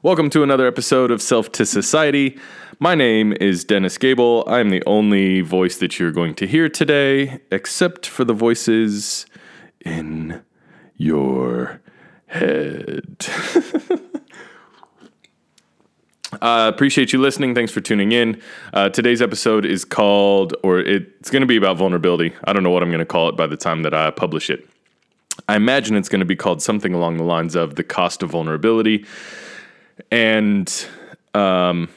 Welcome to another episode of Self to Society. My name is Dennis Gable. I'm the only voice that you're going to hear today, except for the voices in your head. Uh, appreciate you listening. Thanks for tuning in. Uh, today's episode is called, or it's going to be about vulnerability. I don't know what I'm going to call it by the time that I publish it. I imagine it's going to be called something along the lines of the cost of vulnerability. And um,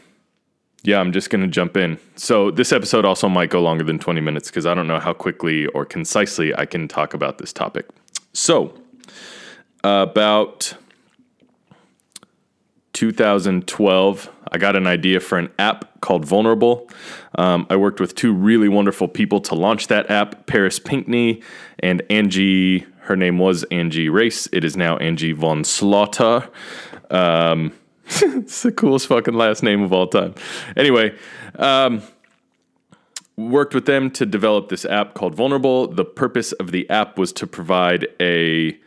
yeah, I'm just going to jump in. So, this episode also might go longer than 20 minutes because I don't know how quickly or concisely I can talk about this topic. So, about 2012, I got an idea for an app called Vulnerable. Um, I worked with two really wonderful people to launch that app Paris Pinkney and Angie. Her name was Angie Race. It is now Angie Von Slaughter. Um, it's the coolest fucking last name of all time. Anyway, um, worked with them to develop this app called Vulnerable. The purpose of the app was to provide a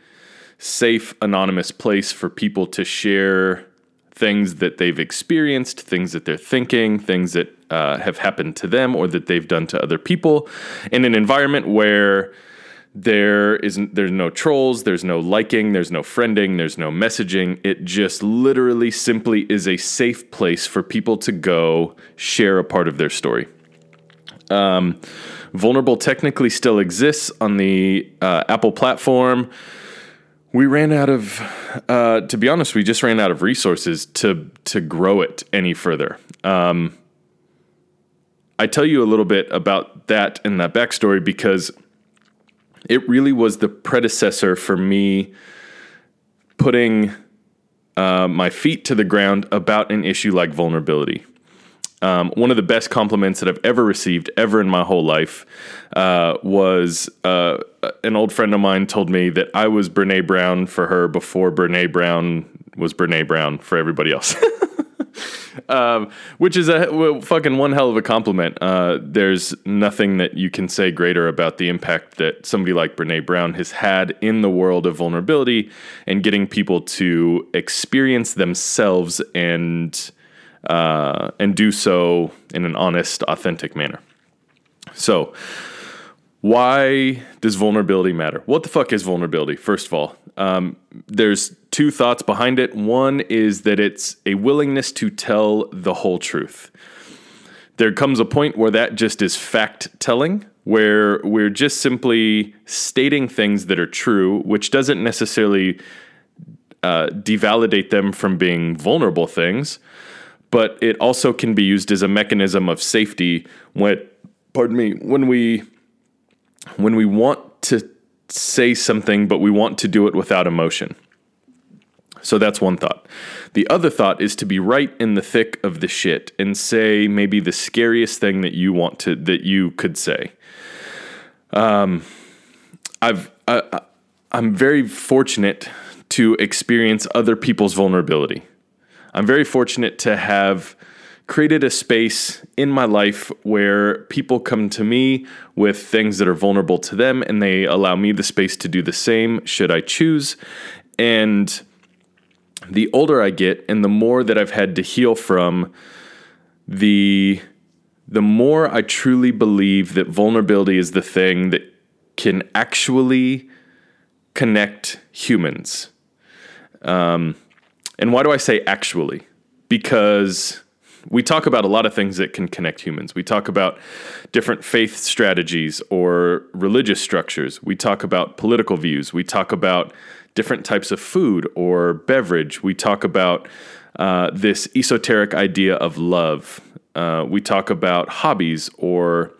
safe, anonymous place for people to share things that they've experienced, things that they're thinking, things that uh, have happened to them or that they've done to other people in an environment where there isn't there's no trolls there's no liking there's no friending there's no messaging. It just literally simply is a safe place for people to go share a part of their story. Um, vulnerable technically still exists on the uh, apple platform. We ran out of uh, to be honest we just ran out of resources to to grow it any further. Um, i tell you a little bit about that and that backstory because it really was the predecessor for me putting uh, my feet to the ground about an issue like vulnerability um, one of the best compliments that I've ever received, ever in my whole life, uh, was uh, an old friend of mine told me that I was Brene Brown for her before Brene Brown was Brene Brown for everybody else. um, which is a well, fucking one hell of a compliment. Uh, there's nothing that you can say greater about the impact that somebody like Brene Brown has had in the world of vulnerability and getting people to experience themselves and uh, and do so in an honest, authentic manner. So, why does vulnerability matter? What the fuck is vulnerability? First of all, um, there's two thoughts behind it. One is that it's a willingness to tell the whole truth. There comes a point where that just is fact telling, where we're just simply stating things that are true, which doesn't necessarily uh, devalidate them from being vulnerable things but it also can be used as a mechanism of safety when pardon me when we when we want to say something but we want to do it without emotion so that's one thought. The other thought is to be right in the thick of the shit and say maybe the scariest thing that you want to that you could say. Um, I've I, I'm very fortunate to experience other people's vulnerability. I'm very fortunate to have created a space in my life where people come to me with things that are vulnerable to them and they allow me the space to do the same should I choose. And the older I get and the more that I've had to heal from, the the more I truly believe that vulnerability is the thing that can actually connect humans. Um, and why do I say actually? Because we talk about a lot of things that can connect humans. We talk about different faith strategies or religious structures. We talk about political views. We talk about different types of food or beverage. We talk about uh, this esoteric idea of love. Uh, we talk about hobbies or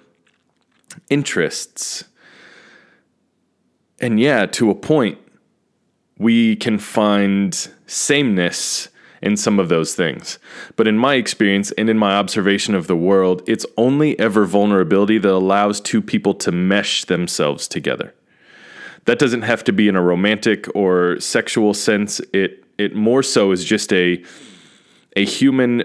interests. And yeah, to a point, we can find sameness in some of those things. But in my experience and in my observation of the world, it's only ever vulnerability that allows two people to mesh themselves together. That doesn't have to be in a romantic or sexual sense. It it more so is just a a human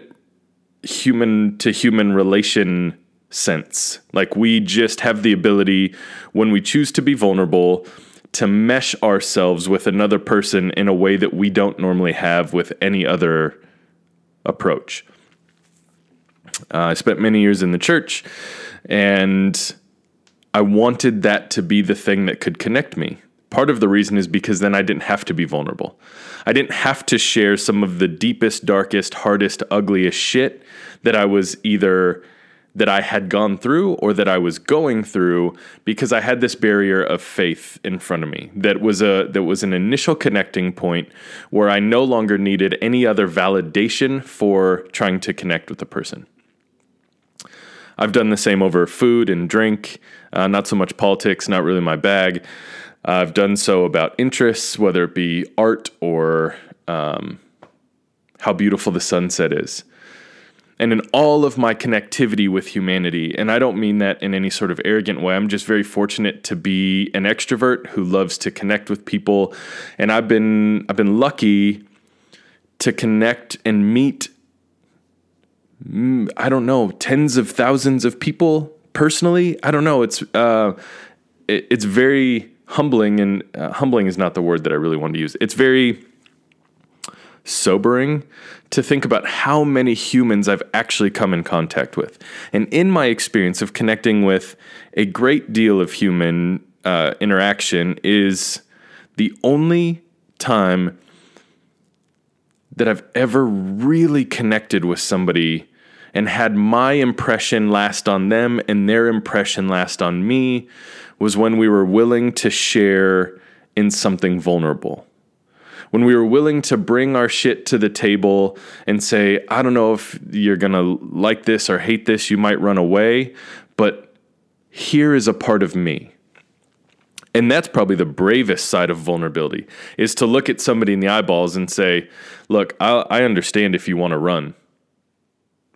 human to human relation sense. Like we just have the ability when we choose to be vulnerable to mesh ourselves with another person in a way that we don't normally have with any other approach. Uh, I spent many years in the church, and I wanted that to be the thing that could connect me. Part of the reason is because then I didn't have to be vulnerable. I didn't have to share some of the deepest, darkest, hardest, ugliest shit that I was either that I had gone through or that I was going through because I had this barrier of faith in front of me that was a that was an initial connecting point where I no longer needed any other validation for trying to connect with the person. I've done the same over food and drink, uh, not so much politics, not really my bag. I've done so about interests, whether it be art or um, how beautiful the sunset is. And in all of my connectivity with humanity, and I don't mean that in any sort of arrogant way, I'm just very fortunate to be an extrovert who loves to connect with people. And I've been I've been lucky to connect and meet mm, I don't know, tens of thousands of people personally. I don't know. It's uh, it, it's very humbling, and uh, humbling is not the word that I really want to use. It's very sobering to think about how many humans I've actually come in contact with. And in my experience of connecting with a great deal of human uh, interaction, is the only time that I've ever really connected with somebody and had my impression last on them and their impression last on me was when we were willing to share in something vulnerable. When we were willing to bring our shit to the table and say, I don't know if you're gonna like this or hate this, you might run away, but here is a part of me. And that's probably the bravest side of vulnerability is to look at somebody in the eyeballs and say, Look, I, I understand if you wanna run,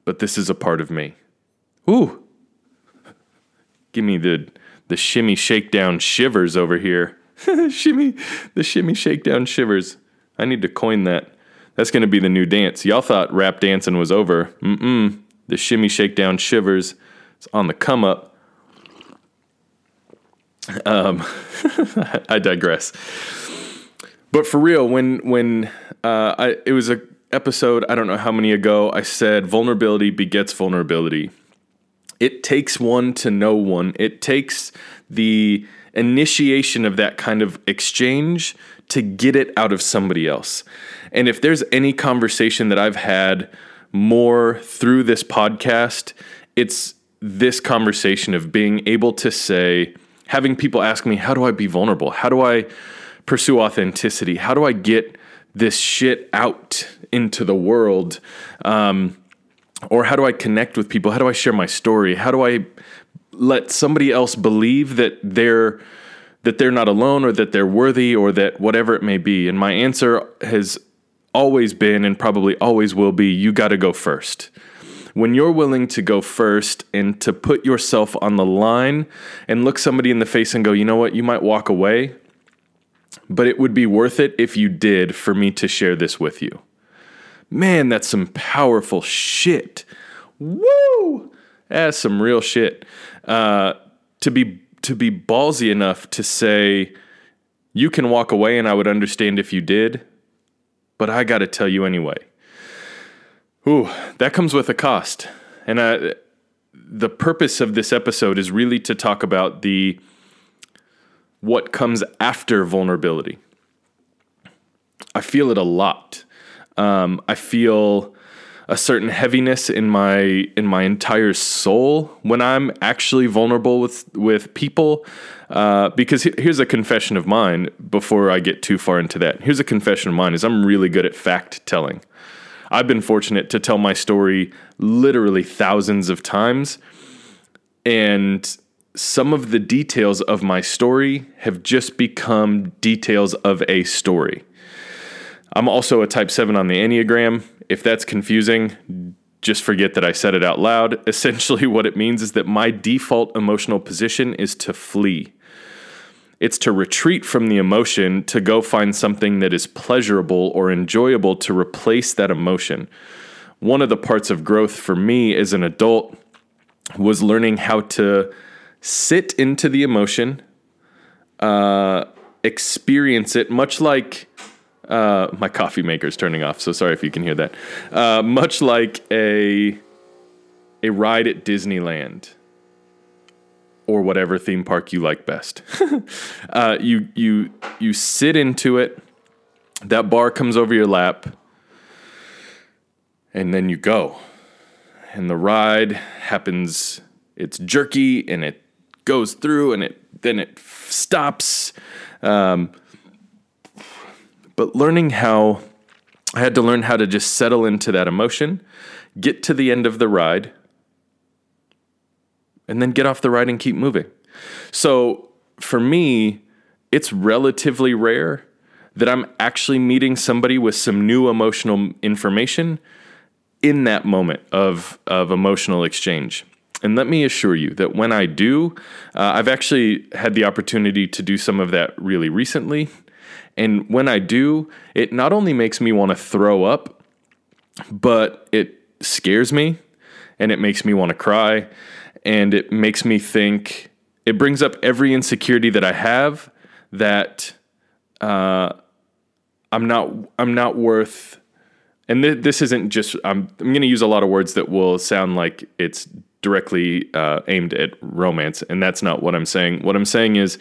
but this is a part of me. Ooh, give me the the shimmy shakedown shivers over here. shimmy, the shimmy shakedown shivers. I need to coin that. That's going to be the new dance. Y'all thought rap dancing was over. Mm-mm. The shimmy shakedown shivers. It's on the come up. Um, I digress. But for real, when when uh, I it was a episode I don't know how many ago I said vulnerability begets vulnerability it takes one to know one. It takes the initiation of that kind of exchange to get it out of somebody else. And if there's any conversation that I've had more through this podcast, it's this conversation of being able to say, having people ask me, how do I be vulnerable? How do I pursue authenticity? How do I get this shit out into the world? Um, or how do I connect with people? How do I share my story? How do I let somebody else believe that they're that they're not alone or that they're worthy or that whatever it may be? And my answer has always been and probably always will be you got to go first. When you're willing to go first and to put yourself on the line and look somebody in the face and go, you know what, you might walk away, but it would be worth it if you did for me to share this with you. Man, that's some powerful shit. Woo! That's some real shit. Uh, to be to be ballsy enough to say you can walk away and I would understand if you did, but I got to tell you anyway. Ooh, that comes with a cost. And I, the purpose of this episode is really to talk about the what comes after vulnerability. I feel it a lot. Um, I feel a certain heaviness in my in my entire soul when I'm actually vulnerable with with people. Uh, because here's a confession of mine before I get too far into that. Here's a confession of mine: is I'm really good at fact telling. I've been fortunate to tell my story literally thousands of times, and some of the details of my story have just become details of a story. I'm also a type 7 on the Enneagram. If that's confusing, just forget that I said it out loud. Essentially, what it means is that my default emotional position is to flee. It's to retreat from the emotion to go find something that is pleasurable or enjoyable to replace that emotion. One of the parts of growth for me as an adult was learning how to sit into the emotion, uh, experience it, much like uh, my coffee maker's turning off, so sorry if you can hear that. Uh, much like a a ride at Disneyland or whatever theme park you like best. uh, you you you sit into it. That bar comes over your lap, and then you go. And the ride happens. It's jerky, and it goes through, and it then it stops. Um, but learning how I had to learn how to just settle into that emotion, get to the end of the ride, and then get off the ride and keep moving. So for me, it's relatively rare that I'm actually meeting somebody with some new emotional information in that moment of, of emotional exchange. And let me assure you that when I do, uh, I've actually had the opportunity to do some of that really recently. And when I do, it not only makes me want to throw up, but it scares me and it makes me want to cry and it makes me think it brings up every insecurity that I have that uh, I'm not I'm not worth and th- this isn't just I'm I'm going to use a lot of words that will sound like it's directly uh, aimed at romance and that's not what I'm saying. What I'm saying is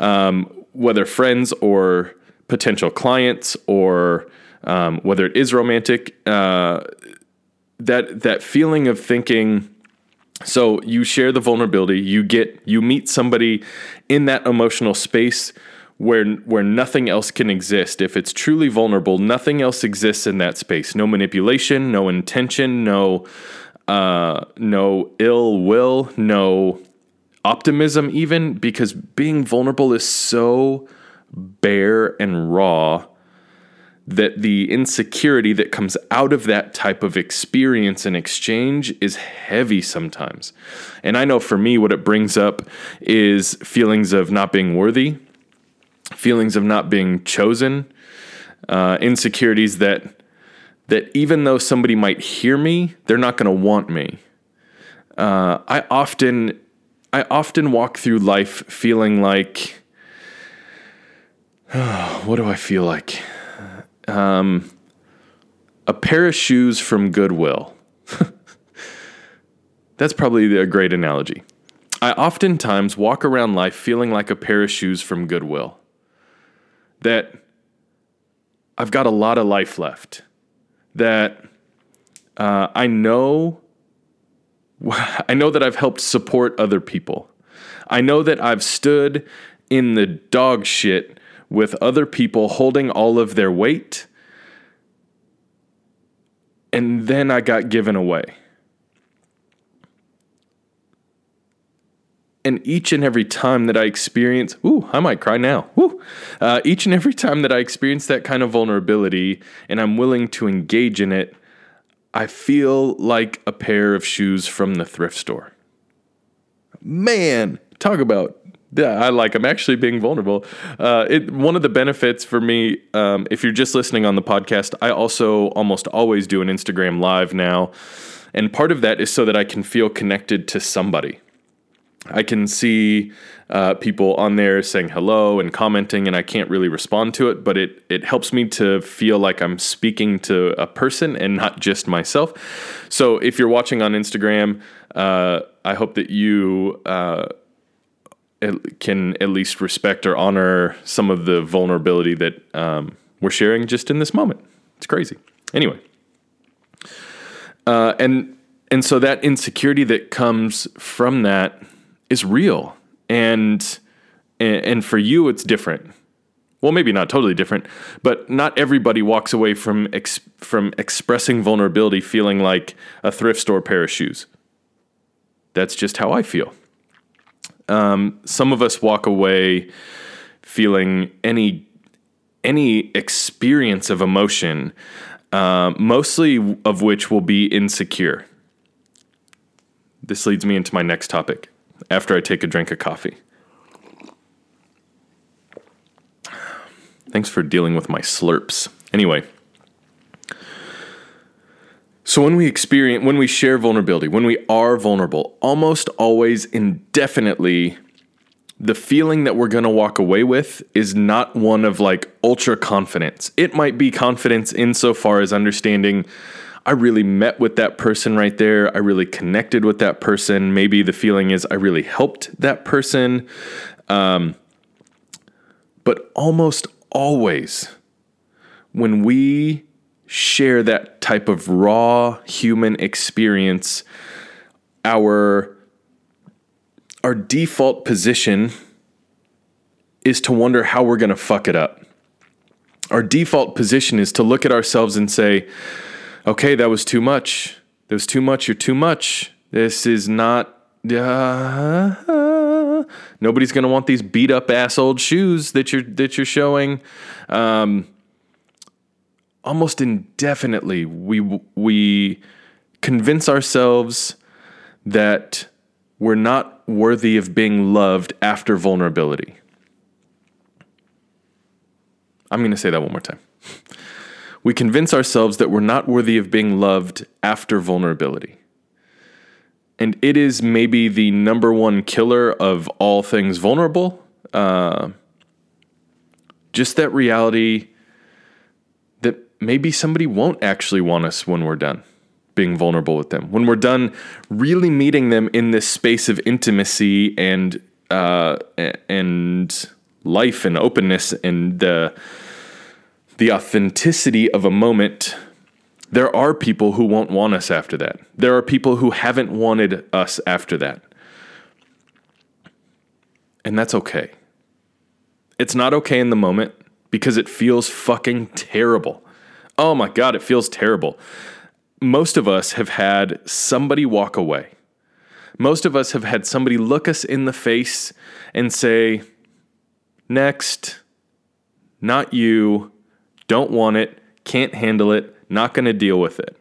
um, whether friends or potential clients or um, whether it is romantic uh, that that feeling of thinking so you share the vulnerability, you get you meet somebody in that emotional space where where nothing else can exist. If it's truly vulnerable, nothing else exists in that space. No manipulation, no intention, no uh, no ill will, no optimism even because being vulnerable is so bare and raw that the insecurity that comes out of that type of experience and exchange is heavy sometimes. And I know for me, what it brings up is feelings of not being worthy, feelings of not being chosen, uh, insecurities that that even though somebody might hear me, they're not going to want me. Uh, I often I often walk through life feeling like, oh, what do I feel like? um, a pair of shoes from Goodwill. That's probably a great analogy. I oftentimes walk around life feeling like a pair of shoes from Goodwill. That I've got a lot of life left. That uh, I know, I know that I've helped support other people. I know that I've stood in the dog shit with other people holding all of their weight. And then I got given away. And each and every time that I experience, ooh, I might cry now. Ooh, uh, each and every time that I experience that kind of vulnerability and I'm willing to engage in it, I feel like a pair of shoes from the thrift store. Man, talk about yeah, I like. I'm actually being vulnerable. Uh, it one of the benefits for me, um, if you're just listening on the podcast, I also almost always do an Instagram live now, and part of that is so that I can feel connected to somebody. I can see uh, people on there saying hello and commenting, and I can't really respond to it, but it it helps me to feel like I'm speaking to a person and not just myself. So if you're watching on Instagram, uh, I hope that you uh, can at least respect or honor some of the vulnerability that um, we're sharing just in this moment. It's crazy. Anyway, uh, and and so that insecurity that comes from that is real, and and for you it's different. Well, maybe not totally different, but not everybody walks away from ex- from expressing vulnerability feeling like a thrift store pair of shoes. That's just how I feel. Um, some of us walk away feeling any any experience of emotion, uh, mostly of which will be insecure. This leads me into my next topic after I take a drink of coffee. Thanks for dealing with my slurps. Anyway, so when we experience, when we share vulnerability, when we are vulnerable, almost always indefinitely, the feeling that we're going to walk away with is not one of like ultra confidence. It might be confidence insofar as understanding I really met with that person right there. I really connected with that person. Maybe the feeling is I really helped that person. Um, but almost always, when we share that type of raw human experience, our our default position is to wonder how we're going to fuck it up. Our default position is to look at ourselves and say, okay, that was too much. That was too much. You're too much. This is not. Uh, nobody's gonna want these beat up ass old shoes that you're that you're showing. Um, almost indefinitely, we we convince ourselves that we're not worthy of being loved after vulnerability. I'm going to say that one more time. We convince ourselves that we're not worthy of being loved after vulnerability. And it is maybe the number one killer of all things vulnerable. Uh, just that reality that maybe somebody won't actually want us when we're done being vulnerable with them, when we're done really meeting them in this space of intimacy and uh, and life and openness and the the authenticity of a moment. There are people who won't want us after that. There are people who haven't wanted us after that. And that's okay. It's not okay in the moment because it feels fucking terrible. Oh my God, it feels terrible most of us have had somebody walk away. Most of us have had somebody look us in the face and say, Next, not you, don't want it, can't handle it, not going to deal with it.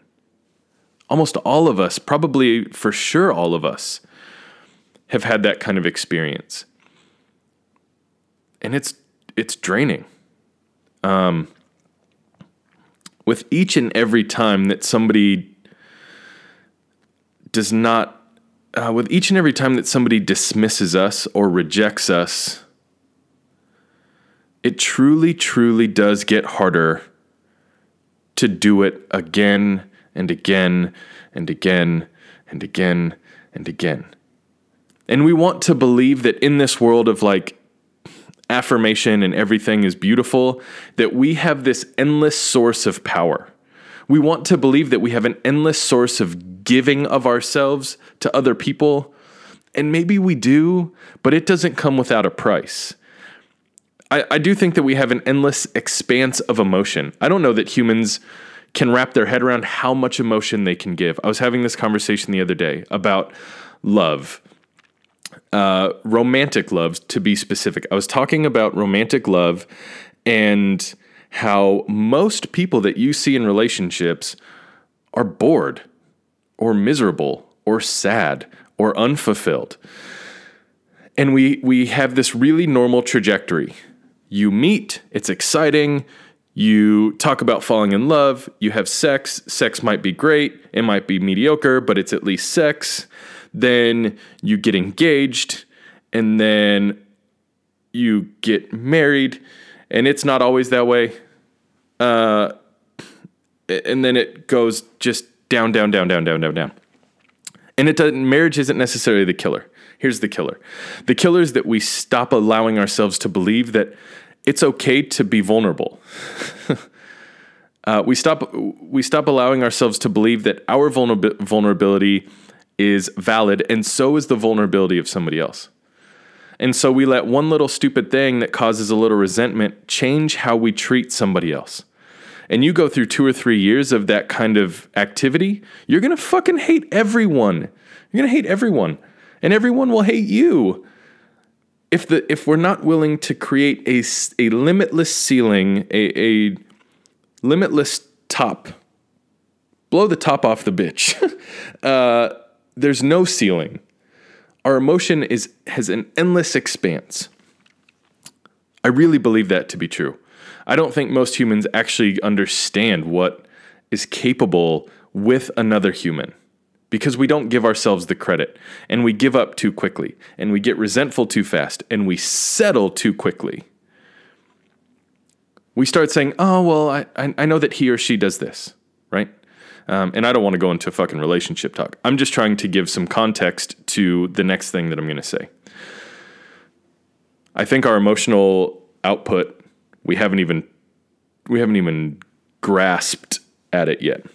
Almost all of us, probably for sure all of us, have had that kind of experience. And it's it's draining. Um, with each and every time that somebody does not, uh, with each and every time that somebody dismisses us or rejects us, it truly, truly does get harder to do it again and again and again and again and again. And we want to believe that in this world of like affirmation and everything is beautiful, that we have this endless source of power. We want to believe that we have an endless source of giving of ourselves to other people. And maybe we do, but it doesn't come without a price. I, I do think that we have an endless expanse of emotion. I don't know that humans can wrap their head around how much emotion they can give. I was having this conversation the other day about love uh, romantic love, to be specific. I was talking about romantic love and how most people that you see in relationships are bored or miserable or sad or unfulfilled. And we, we have this really normal trajectory. You meet, it's exciting. You talk about falling in love. You have sex. Sex might be great. It might be mediocre, but it's at least sex then you get engaged, and then you get married, and it's not always that way. Uh, and then it goes just down, down, down, down, down, down, down. And it doesn't, marriage isn't necessarily the killer. Here's the killer. The killer is that we stop allowing ourselves to believe that it's okay to be vulnerable. uh, we stop we stop allowing ourselves to believe that our vulnerability is valid, and so is the vulnerability of somebody else. And so we let one little stupid thing that causes a little resentment change how we treat somebody else. And you go through two or three years of that kind of activity, you're gonna fucking hate everyone. You're gonna hate everyone, and everyone will hate you. If the if we're not willing to create a, a limitless ceiling, a, a limitless top, blow the top off the bitch. uh, there's no ceiling. Our emotion is has an endless expanse. I really believe that to be true. I don't think most humans actually understand what is capable with another human. Because we don't give ourselves the credit and we give up too quickly and we get resentful too fast and we settle too quickly. We start saying, oh, well, I, I know that he or she does this, right? Um, and I don't want to go into a fucking relationship talk. I'm just trying to give some context to the next thing that I'm going to say. I think our emotional output we haven't even we haven't even grasped at it yet.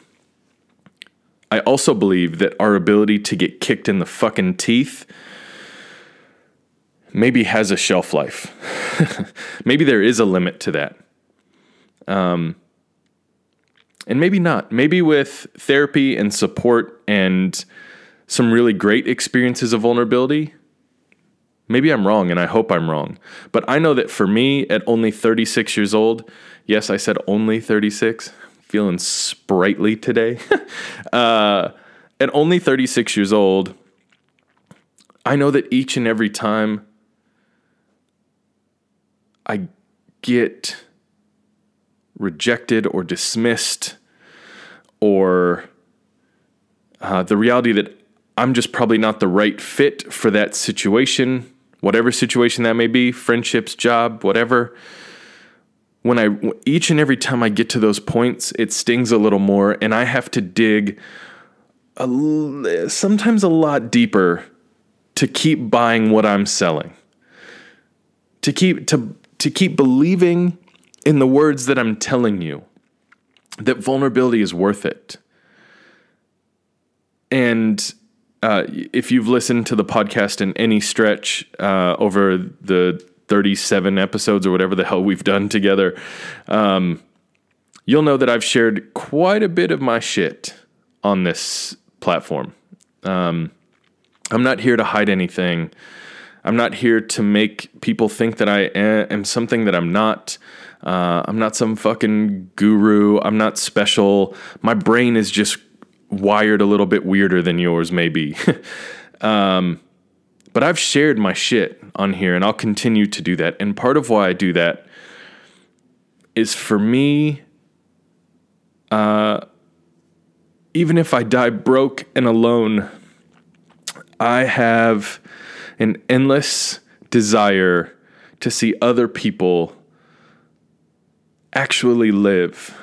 I also believe that our ability to get kicked in the fucking teeth maybe has a shelf life. maybe there is a limit to that. Um, and maybe not. Maybe with therapy and support and some really great experiences of vulnerability, maybe I'm wrong and I hope I'm wrong. But I know that for me at only 36 years old, yes, I said only 36, feeling sprightly today. uh, at only 36 years old, I know that each and every time I get rejected or dismissed, or uh, the reality that I'm just probably not the right fit for that situation, whatever situation that may be friendships, job, whatever when I each and every time I get to those points, it stings a little more, and I have to dig a, sometimes a lot deeper to keep buying what I'm selling. To keep to to keep believing in the words that I'm telling you that vulnerability is worth it. And uh, if you've listened to the podcast in any stretch uh, over the 37 episodes or whatever the hell we've done together, um, you'll know that I've shared quite a bit of my shit on this platform. Um, I'm not here to hide anything. I'm not here to make people think that I am something that I'm not. Uh, I'm not some fucking guru. I'm not special. My brain is just wired a little bit weirder than yours, maybe. um, but I've shared my shit on here and I'll continue to do that. And part of why I do that is for me, uh, even if I die broke and alone, I have an endless desire to see other people actually live.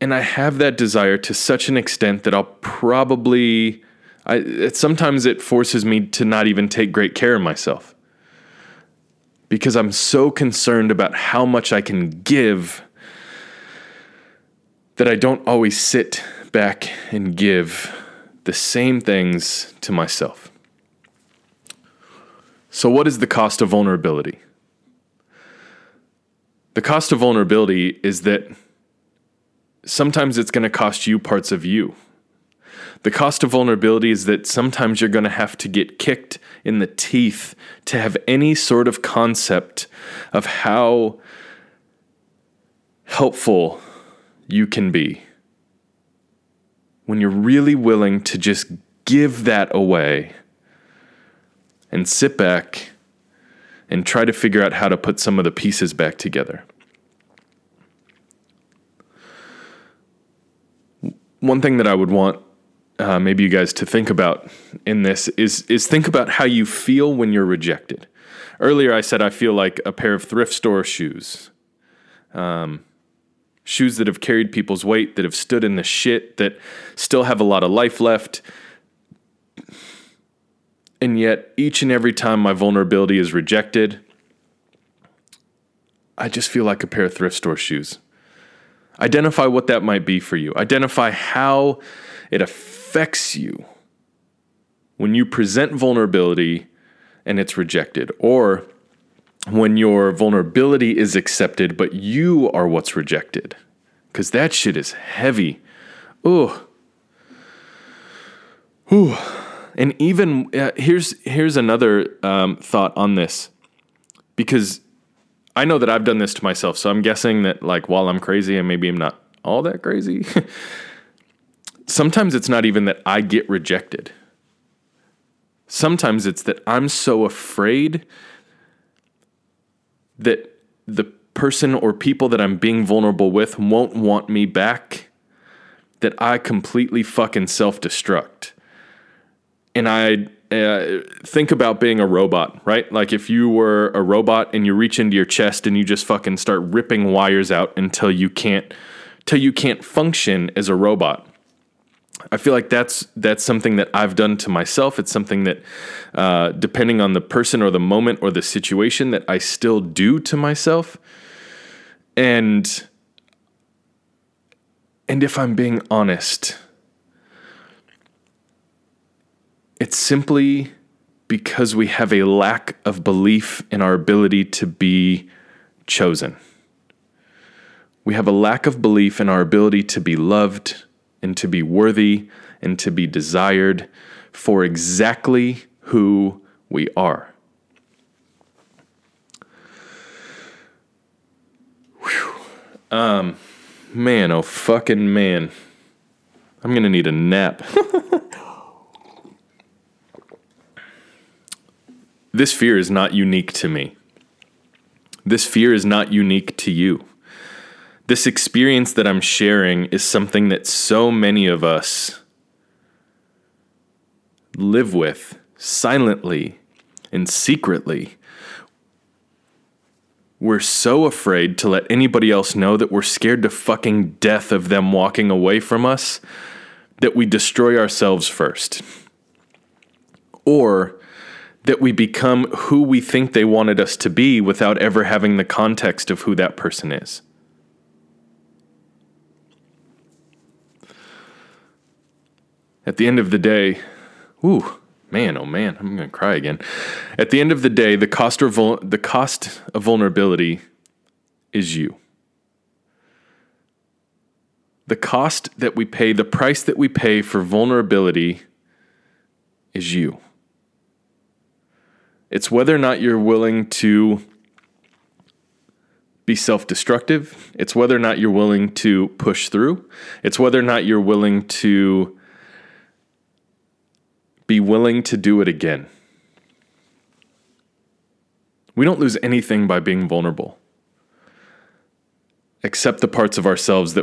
And I have that desire to such an extent that I'll probably I, it, sometimes it forces me to not even take great care of myself because I'm so concerned about how much I can give that I don't always sit back and give the same things to myself. So, what is the cost of vulnerability? The cost of vulnerability is that sometimes it's going to cost you parts of you. The cost of vulnerability is that sometimes you're going to have to get kicked in the teeth to have any sort of concept of how helpful you can be. When you're really willing to just give that away and sit back and try to figure out how to put some of the pieces back together. One thing that I would want uh, maybe you guys to think about in this is is think about how you feel when you're rejected. Earlier, I said I feel like a pair of thrift store shoes, um, shoes that have carried people's weight, that have stood in the shit, that still have a lot of life left. And yet, each and every time my vulnerability is rejected, I just feel like a pair of thrift store shoes. Identify what that might be for you. Identify how it affects you when you present vulnerability and it's rejected, or when your vulnerability is accepted, but you are what's rejected. Because that shit is heavy. Ooh. Ooh. And even uh, here's here's another um, thought on this, because I know that I've done this to myself. So I'm guessing that like while I'm crazy and maybe I'm not all that crazy, sometimes it's not even that I get rejected. Sometimes it's that I'm so afraid that the person or people that I'm being vulnerable with won't want me back that I completely fucking self destruct. And I uh, think about being a robot, right? Like if you were a robot and you reach into your chest and you just fucking start ripping wires out until you can't, till you can't function as a robot. I feel like that's that's something that I've done to myself. It's something that, uh, depending on the person or the moment or the situation, that I still do to myself. And and if I'm being honest, it's simply because we have a lack of belief in our ability to be chosen. We have a lack of belief in our ability to be loved and to be worthy and to be desired for exactly who we are. Whew. Um, man, oh fucking man. I'm gonna need a nap. this fear is not unique to me. This fear is not unique to you this experience that I'm sharing is something that so many of us live with silently and secretly. We're so afraid to let anybody else know that we're scared to fucking death of them walking away from us that we destroy ourselves first. Or that we become who we think they wanted us to be without ever having the context of who that person is. At the end of the day, ooh, man, oh man, I'm going to cry again. At the end of the day, the cost of vul- the cost of vulnerability is you. The cost that we pay, the price that we pay for vulnerability is you. It's whether or not you're willing to be self destructive. It's whether or not you're willing to push through. It's whether or not you're willing to be willing to do it again. We don't lose anything by being vulnerable, except the parts of ourselves that